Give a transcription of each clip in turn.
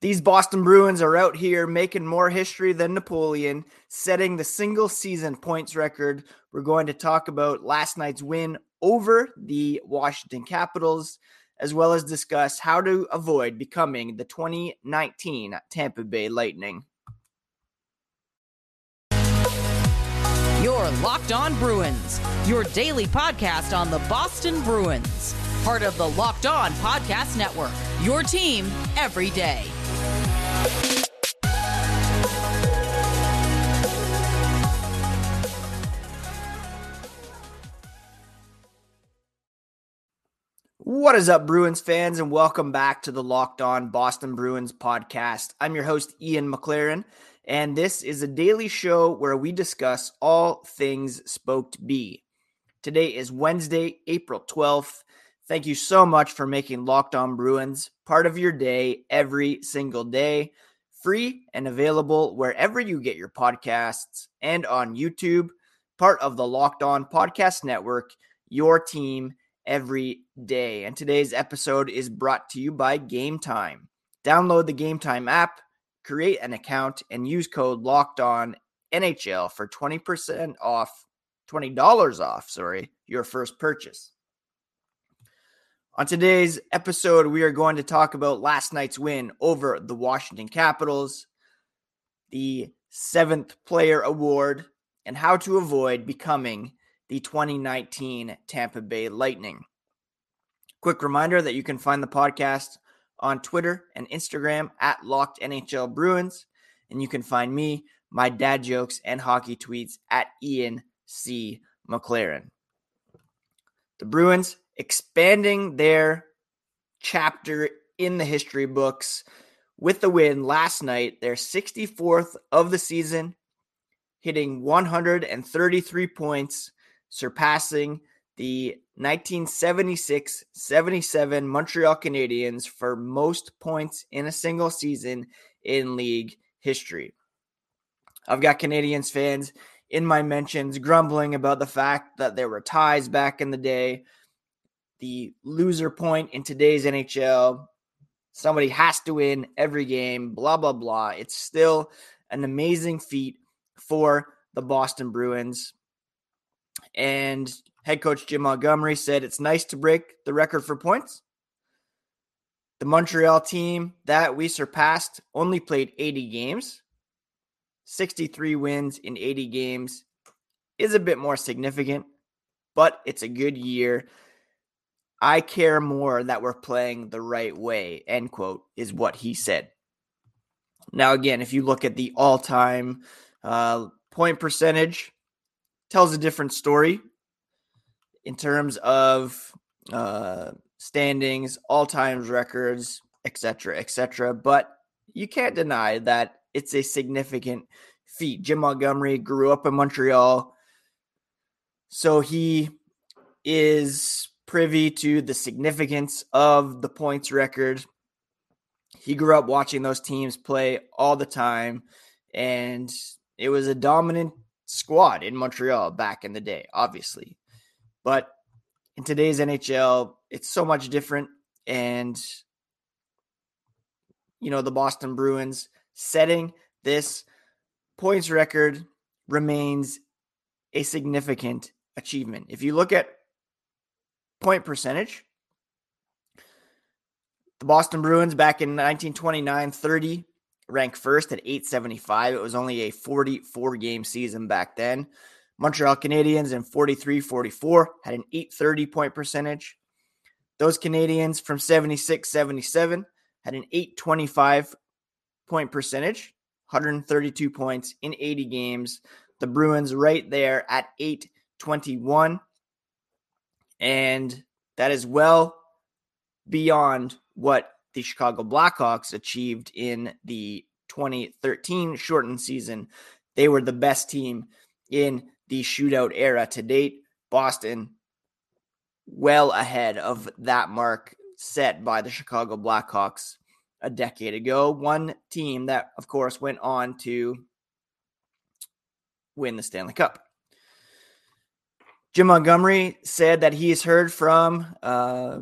These Boston Bruins are out here making more history than Napoleon, setting the single season points record. We're going to talk about last night's win over the Washington Capitals, as well as discuss how to avoid becoming the 2019 Tampa Bay Lightning. Your Locked On Bruins, your daily podcast on the Boston Bruins, part of the Locked On Podcast Network, your team every day. What is up, Bruins fans, and welcome back to the Locked On Boston Bruins podcast. I'm your host, Ian McLaren, and this is a daily show where we discuss all things Spoked B. Today is Wednesday, April 12th. Thank you so much for making Locked On Bruins part of your day every single day. Free and available wherever you get your podcasts and on YouTube, part of the Locked On Podcast Network, your team every day. And today's episode is brought to you by Game Time. Download the Game Time app, create an account, and use code Locked On NHL for 20% off, $20 off, sorry, your first purchase. On today's episode, we are going to talk about last night's win over the Washington Capitals, the seventh player award, and how to avoid becoming the 2019 Tampa Bay Lightning. Quick reminder that you can find the podcast on Twitter and Instagram at Locked NHL Bruins, and you can find me, my dad jokes, and hockey tweets at Ian C. McLaren. The Bruins expanding their chapter in the history books with the win last night, their 64th of the season, hitting 133 points, surpassing the 1976 77 Montreal Canadiens for most points in a single season in league history. I've got Canadiens fans in my mentions grumbling about the fact that there were ties back in the day the loser point in today's NHL. Somebody has to win every game, blah, blah, blah. It's still an amazing feat for the Boston Bruins. And head coach Jim Montgomery said it's nice to break the record for points. The Montreal team that we surpassed only played 80 games. 63 wins in 80 games is a bit more significant, but it's a good year I care more that we're playing the right way, end quote, is what he said. Now, again, if you look at the all time uh, point percentage, tells a different story in terms of uh, standings, all times records, etc., etc. But you can't deny that it's a significant feat. Jim Montgomery grew up in Montreal, so he is privy to the significance of the points record. He grew up watching those teams play all the time, and it was a dominant squad in Montreal back in the day, obviously. But in today's NHL, it's so much different. And, you know, the Boston Bruins setting this points record remains a significant achievement. If you look at point percentage. The Boston Bruins back in 1929 30 ranked first at 875. It was only a 44 game season back then. Montreal Canadiens in 43 44 had an 830 point percentage. Those Canadiens from 76 77 had an 825 point percentage, 132 points in 80 games. The Bruins right there at 821 and that is well beyond what the Chicago Blackhawks achieved in the 2013 shortened season. They were the best team in the shootout era to date. Boston well ahead of that mark set by the Chicago Blackhawks a decade ago. One team that, of course, went on to win the Stanley Cup. Jim Montgomery said that he has heard from uh,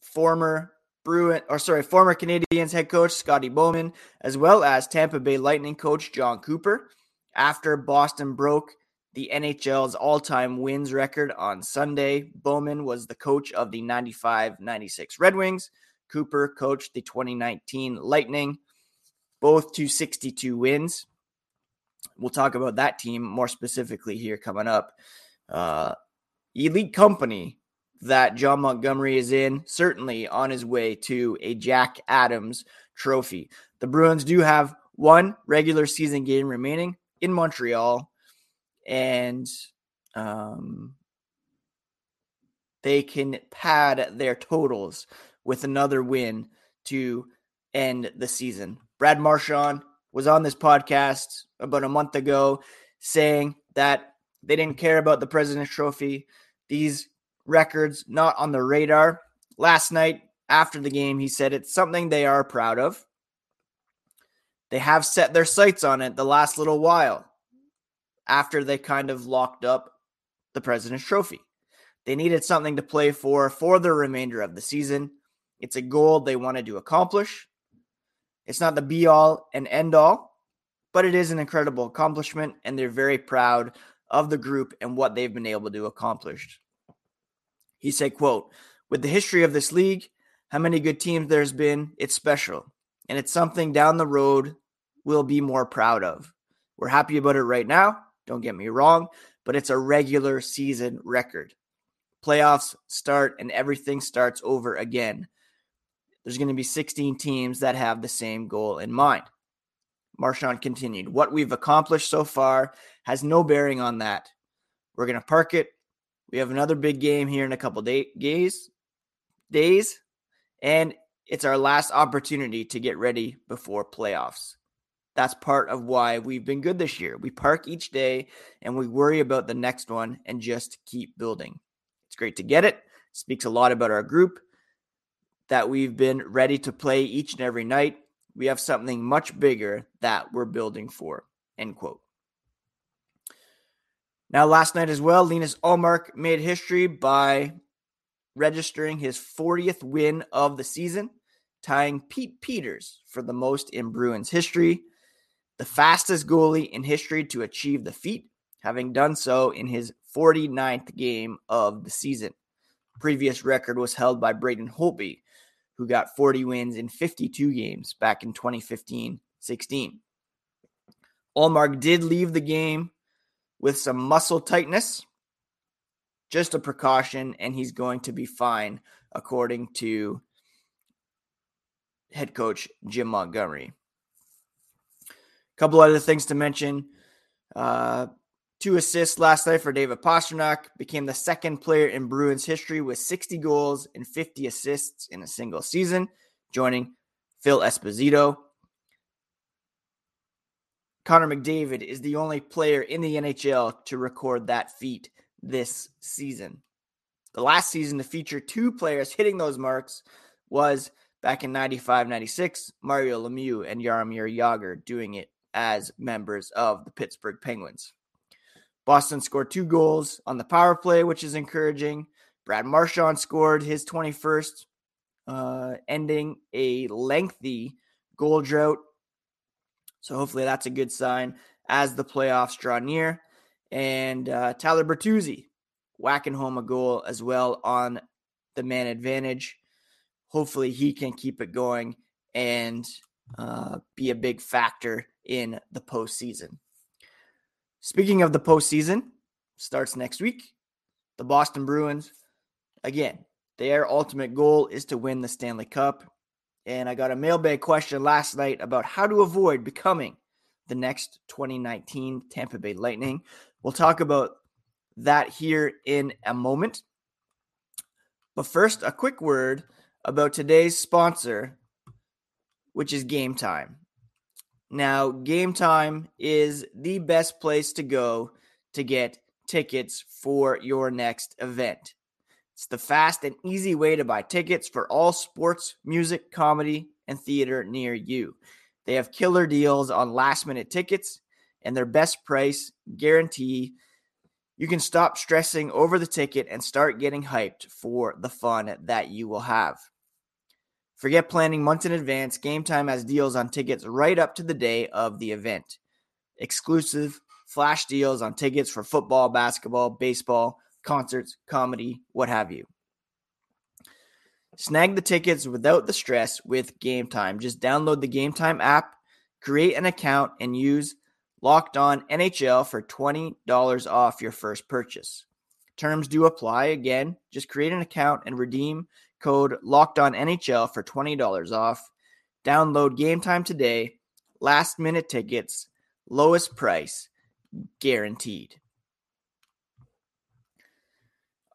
former Bruin, or sorry, former Canadiens head coach Scotty Bowman, as well as Tampa Bay Lightning coach Jon Cooper, after Boston broke the NHL's all time wins record on Sunday. Bowman was the coach of the 95 96 Red Wings. Cooper coached the 2019 Lightning, both to 62 wins. We'll talk about that team more specifically here coming up. Uh, elite company that John Montgomery is in, certainly on his way to a Jack Adams trophy. The Bruins do have one regular season game remaining in Montreal, and um, they can pad their totals with another win to end the season. Brad Marchand was on this podcast about a month ago saying that they didn't care about the President's Trophy. These records not on the radar. Last night after the game, he said it's something they are proud of. They have set their sights on it the last little while after they kind of locked up the President's Trophy. They needed something to play for for the remainder of the season. It's a goal they wanted to accomplish. It's not the be all and end all, but it is an incredible accomplishment, and they're very proud of the group and what they've been able to accomplish. He said, quote, with the history of this league, how many good teams there's been, it's special. And it's something down the road we'll be more proud of. We're happy about it right now. Don't get me wrong, but it's a regular season record. Playoffs start and everything starts over again. There's going to be 16 teams that have the same goal in mind. Marchand continued, What we've accomplished so far has no bearing on that. We're going to park it we have another big game here in a couple day, days, days, and it's our last opportunity to get ready before playoffs. That's part of why we've been good this year. We park each day and we worry about the next one and just keep building. It's great to get it. Speaks a lot about our group that we've been ready to play each and every night. We have something much bigger that we're building for. End quote. Now, last night as well, Linus Ullmark made history by registering his 40th win of the season, tying Pete Peeters for the most in Bruins history, the fastest goalie in history to achieve the feat, having done so in his 49th game of the season. Previous record was held by Braden Holtby, who got 40 wins in 52 games back in 2015 16. Ullmark did leave the game with some muscle tightness. Just a precaution, and he's going to be fine, according to head coach Jim Montgomery. A couple other things to mention. Uh, two assists last night for David Pastrnak. Became the second player in Bruins history with 60 goals and 50 assists in a single season, joining Phil Esposito. Connor McDavid is the only player in the NHL to record that feat this season. The last season to feature two players hitting those marks was back in 95 96, Mario Lemieux and Jaromir Jagr doing it as members of the Pittsburgh Penguins. Boston scored two goals on the power play, which is encouraging. Brad Marchand scored his 21st, uh, ending a lengthy goal drought so hopefully that's a good sign as the playoffs draw near. And uh, Tyler Bertuzzi whacking home a goal as well on the man advantage. Hopefully he can keep it going and uh, be a big factor in the postseason. Speaking of the postseason, starts next week. The Boston Bruins, again, their ultimate goal is to win the Stanley Cup and I got a mailbag question last night about how to avoid becoming the next 2019 Tampa Bay Lightning. We'll talk about that here in a moment. But first, a quick word about today's sponsor, which is Game Time. Now, Game Time is the best place to go to get tickets for your next event. It's the fast and easy way to buy tickets for all sports, music, comedy, and theater near you. They have killer deals on last minute tickets and their best price guarantee. You can stop stressing over the ticket and start getting hyped for the fun that you will have. Forget planning months in advance. Game Time has deals on tickets right up to the day of the event. Exclusive flash deals on tickets for football, basketball, baseball, concerts, comedy, what have you. Snag the tickets without the stress with Game Time. Just download the Game Time app, create an account, and use Locked On NHL for $20 off your first purchase. Terms do apply. Again, just create an account and redeem code Locked On NHL for $20 off. Download Game Time today. Last minute tickets, lowest price, guaranteed.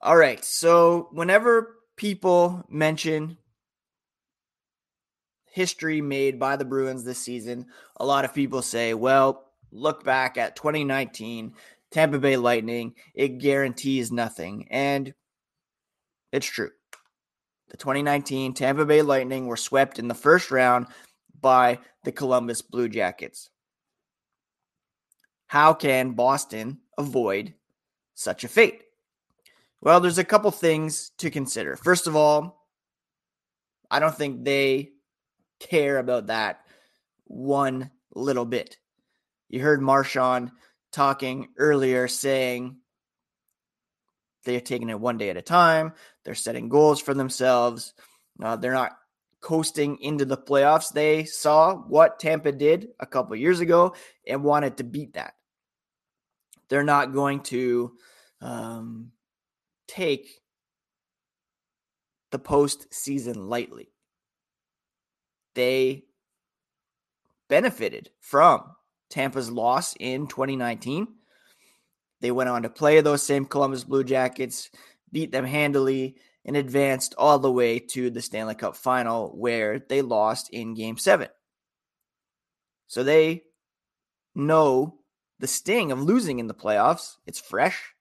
All right. So, whenever people mention history made by the Bruins this season, a lot of people say, well, look back at 2019, Tampa Bay Lightning, it guarantees nothing. And it's true. The 2019 Tampa Bay Lightning were swept in the first round by the Columbus Blue Jackets. How can Boston avoid such a fate? Well, there's a couple things to consider. First of all, I don't think they care about that one little bit. You heard Marchand talking earlier saying they're taking it one day at a time. They're setting goals for themselves. Uh, they're not coasting into the playoffs. They saw what Tampa did a couple years ago and wanted to beat that. They're not going to um, take the postseason lightly. They benefited from Tampa's loss in 2019. They went on to play those same Columbus Blue Jackets, beat them handily, and advanced all the way to the Stanley Cup final where they lost in game seven. So they know the sting of losing in the playoffs. It's fresh.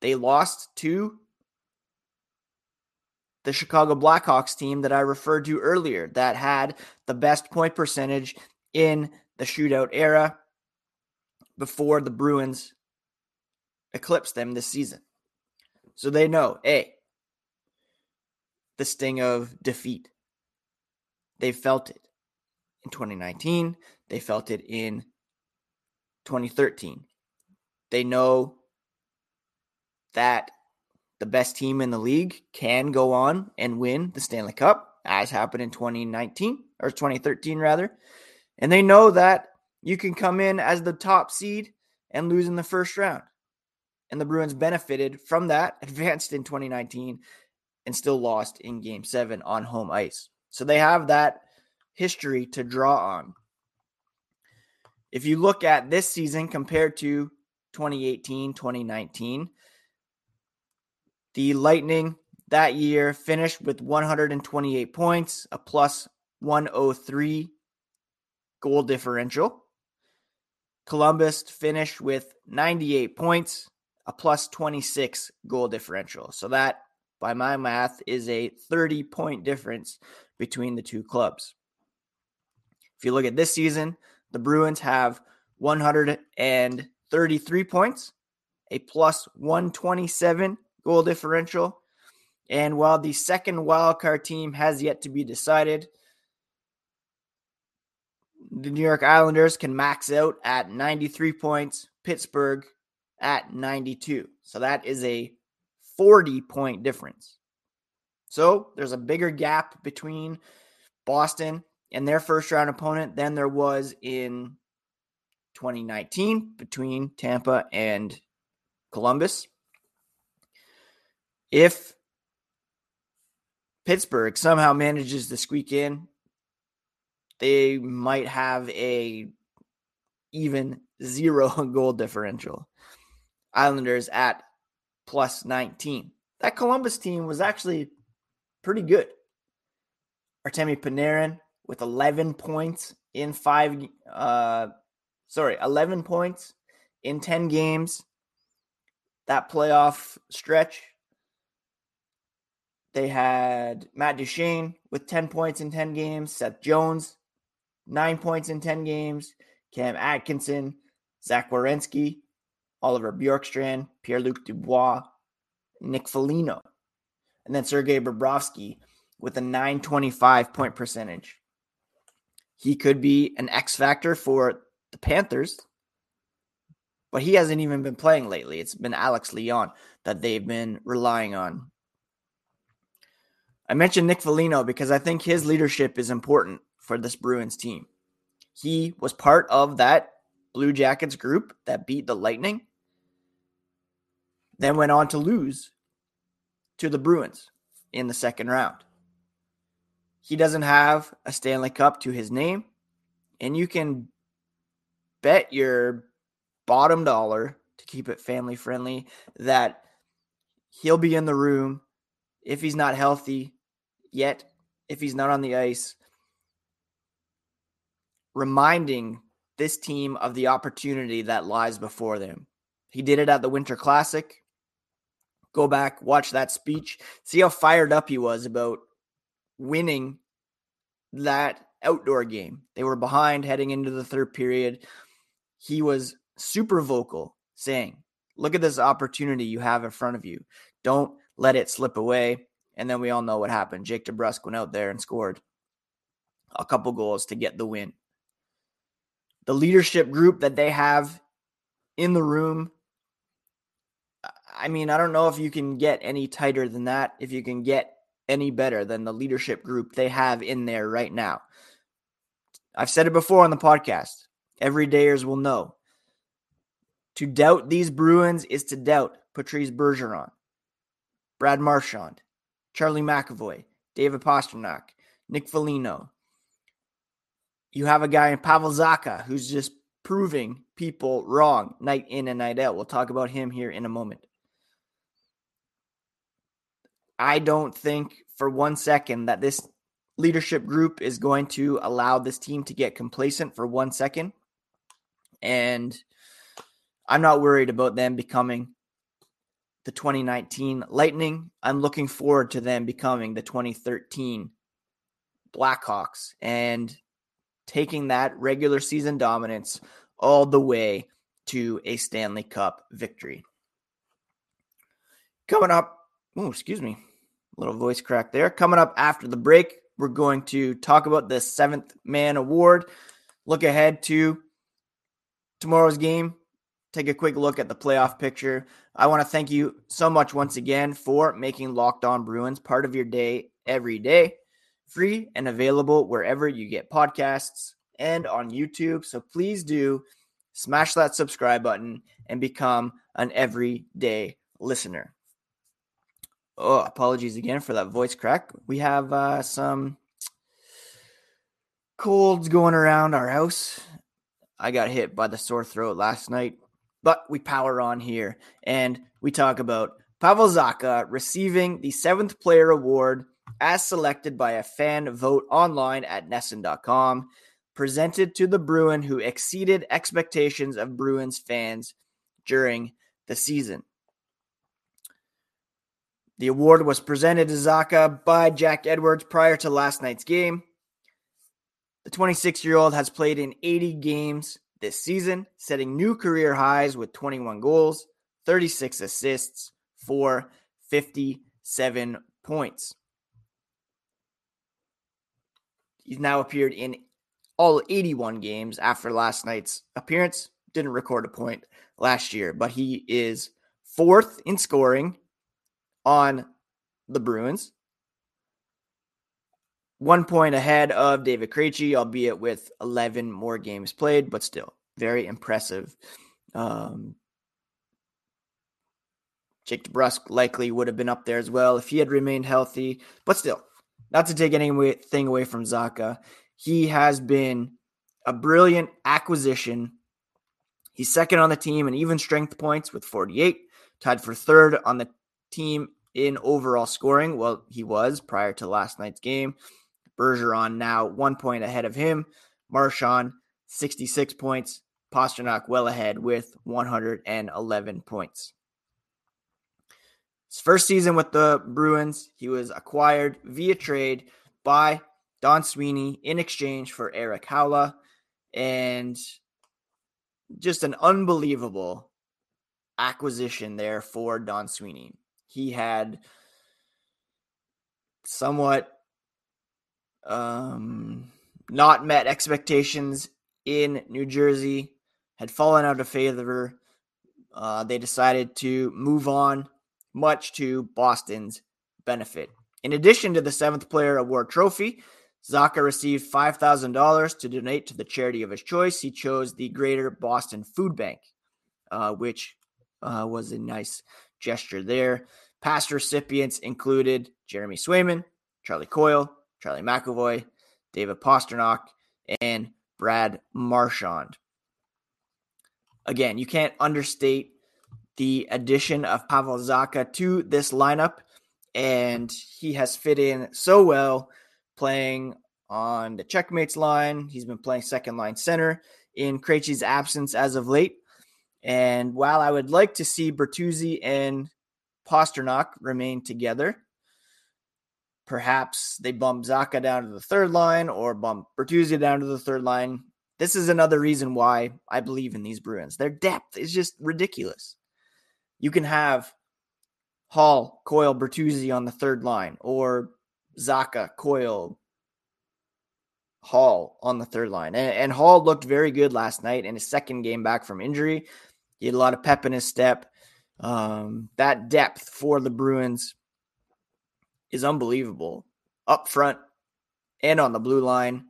They lost to the Chicago Blackhawks team that I referred to earlier that had the best point percentage in the shootout era before the Bruins eclipsed them this season. So they know, A, the sting of defeat. They felt it in 2019. They felt it in 2013. They know that the best team in the league can go on and win the Stanley Cup, as happened in 2019 or 2013, rather. And they know that you can come in as the top seed and lose in the first round. And the Bruins benefited from that, advanced in 2019, and still lost in game seven on home ice. So they have that history to draw on. If you look at this season compared to 2018, 2019, the Lightning that year finished with 128 points, a plus 103 goal differential. Columbus finished with 98 points, a plus 26 goal differential. So that, by my math, is a 30 point difference between the two clubs. If you look at this season, the Bruins have 133 points, a plus 127 goal differential. And while the second wildcard team has yet to be decided, the New York Islanders can max out at 93 points, Pittsburgh at 92. So that is a 40 point difference. So there's a bigger gap between Boston and their first round opponent than there was in 2019 between Tampa and Columbus. If Pittsburgh somehow manages to squeak in they might have a even zero goal differential. Islanders at plus 19. That Columbus team was actually pretty good. Artemi Panarin with 11 points in five, uh, sorry, 11 points in 10 games. That playoff stretch. They had Matt Duchene with 10 points in 10 games, Seth Jones nine points in 10 games. Cam Atkinson, Zach Werenski, Oliver Bjorkstrand, Pierre Luc Dubois, Nick Foligno. And then Sergei Bobrovsky with a 925 point percentage. He could be an X factor for the Panthers, but he hasn't even been playing lately. It's been Alex Lyon that they've been relying on. I mentioned Nick Foligno because I think his leadership is important for this Bruins team. He was part of that Blue Jackets group that beat the Lightning, then went on to lose to the Bruins in the second round. He doesn't have a Stanley Cup to his name, and you can bet your bottom dollar to keep it family friendly that he'll be in the room if he's not healthy yet, if he's not on the ice, reminding this team of the opportunity that lies before them. He did it at the Winter Classic. Go back, watch that speech, see how fired up he was about winning that outdoor game. They were behind heading into the third period. He was super vocal saying, Look at this opportunity you have in front of you. Don't let it slip away. And then we all know what happened. Jake DeBrusk went out there and scored a couple goals to get the win. The leadership group that they have in the room, I mean, I don't know if you can get any tighter than that, if you can get any better than the leadership group they have in there right now. I've said it before on the podcast. Everydayers will know. To doubt these Bruins is to doubt Patrice Bergeron, Brad Marchand, Charlie McAvoy, David Pastrnak, Nick Foligno. You have a guy in Pavel Zacha who's just proving people wrong night in and night out. We'll talk about him here in a moment. I don't think for one second that this leadership group is going to allow this team to get complacent for one second. And I'm not worried about them becoming the 2019 Lightning. I'm looking forward to them becoming the 2013 Blackhawks and taking that regular season dominance all the way to a Stanley Cup victory. Coming up, oh, excuse me, little voice crack there. Coming up after the break, we're going to talk about the seventh man award, look ahead to tomorrow's game, take a quick look at the playoff picture. I want to thank you so much once again for making Locked On Bruins part of your day every day, free and available wherever you get podcasts and on YouTube. So please do smash that subscribe button and become an everyday listener. Oh, apologies again for that voice crack. We have uh, some colds going around our house. I got hit by the sore throat last night. But we power on here and we talk about Pavel Zacha receiving the seventh player award as selected by a fan vote online at NESN.com, presented to the Bruin who exceeded expectations of Bruins fans during the season. The award was presented to Zacha by Jack Edwards prior to last night's game. The 26 year old has played in 80 games this season, setting new career highs with 21 goals, 36 assists for 57 points. He's now appeared in all 81 games after last night's appearance. Didn't record a point last year, but he is fourth in scoring on the Bruins. One point ahead of David Krejci, albeit with 11 more games played, but still very impressive. Um, Jake DeBrusk likely would have been up there as well if he had remained healthy, but still, not to take anything away from Zacha. He has been a brilliant acquisition. He's second on the team in even strength points with 48, tied for third on the team in overall scoring. Well, he was prior to last night's game. Bergeron now one point ahead of him. Marchand, 66 points. Pastrnak well ahead with 111 points. His first season with the Bruins, he was acquired via trade by Don Sweeney in exchange for Erik Haula. And just an unbelievable acquisition there for Don Sweeney. He had somewhat um, not met expectations in New Jersey, had fallen out of favor. Uh, they decided to move on, much to Boston's benefit. In addition to the seventh player award trophy, Zacha received $5,000 to donate to the charity of his choice. He chose the Greater Boston Food Bank, uh, which uh, was a nice gesture there. Past recipients included Jeremy Swayman, Charlie Coyle, Charlie McAvoy, David Pastrnak, and Brad Marchand. Again, you can't understate the addition of Pavel Zacha to this lineup, and he has fit in so well playing on the checkmates line. He's been playing second line center in Krejci's absence as of late. And while I would like to see Bertuzzi and Pastrnak remain together, perhaps they bump Zacha down to the third line or bump Bertuzzi down to the third line. This is another reason why I believe in these Bruins. Their depth is just ridiculous. You can have Hall, Coyle, Bertuzzi on the third line, or Zacha, Coyle, Hall on the third line. And, and, Hall looked very good last night in his second game back from injury. He had a lot of pep in his step. Um, that depth for the Bruins is unbelievable up front and on the blue line,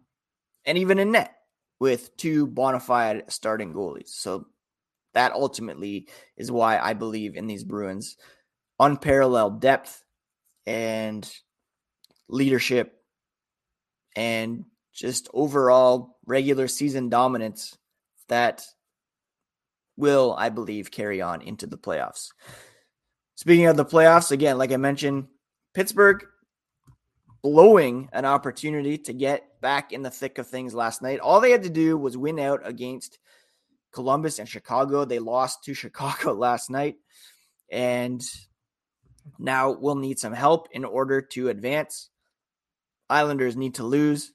and even in net with two bona fide starting goalies. So that ultimately is why I believe in these Bruins. Unparalleled depth and leadership and just overall regular season dominance that will, I believe, carry on into the playoffs. Speaking of the playoffs, again, like I mentioned, Pittsburgh blowing an opportunity to get back in the thick of things last night. All they had to do was win out against Columbus and Chicago. They lost to Chicago last night. And now we'll need some help in order to advance. Islanders need to lose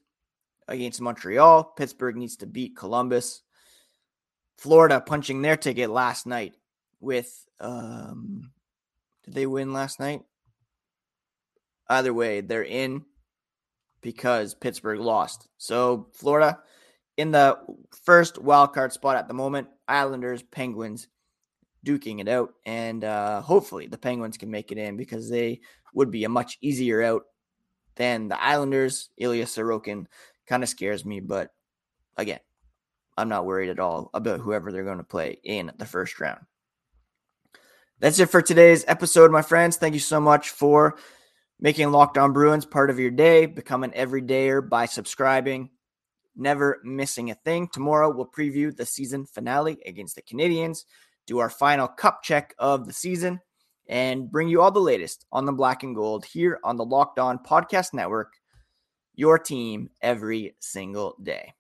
against Montreal. Pittsburgh needs to beat Columbus. Florida punching their ticket last night with um did they win last night? Either way, they're in because Pittsburgh lost. So Florida in the first wild card spot at the moment. Islanders, Penguins duking it out, and uh, hopefully the Penguins can make it in because they would be a much easier out than the Islanders. Ilya Sorokin kind of scares me, but again, I'm not worried at all about whoever they're going to play in the first round. That's it for today's episode, my friends. Thank you so much for making Locked On Bruins part of your day. Become an everydayer by subscribing, never missing a thing. Tomorrow, we'll preview the season finale against the Canadiens, do our final cup check of the season, and bring you all the latest on the black and gold here on the Locked On Podcast Network, your team every single day.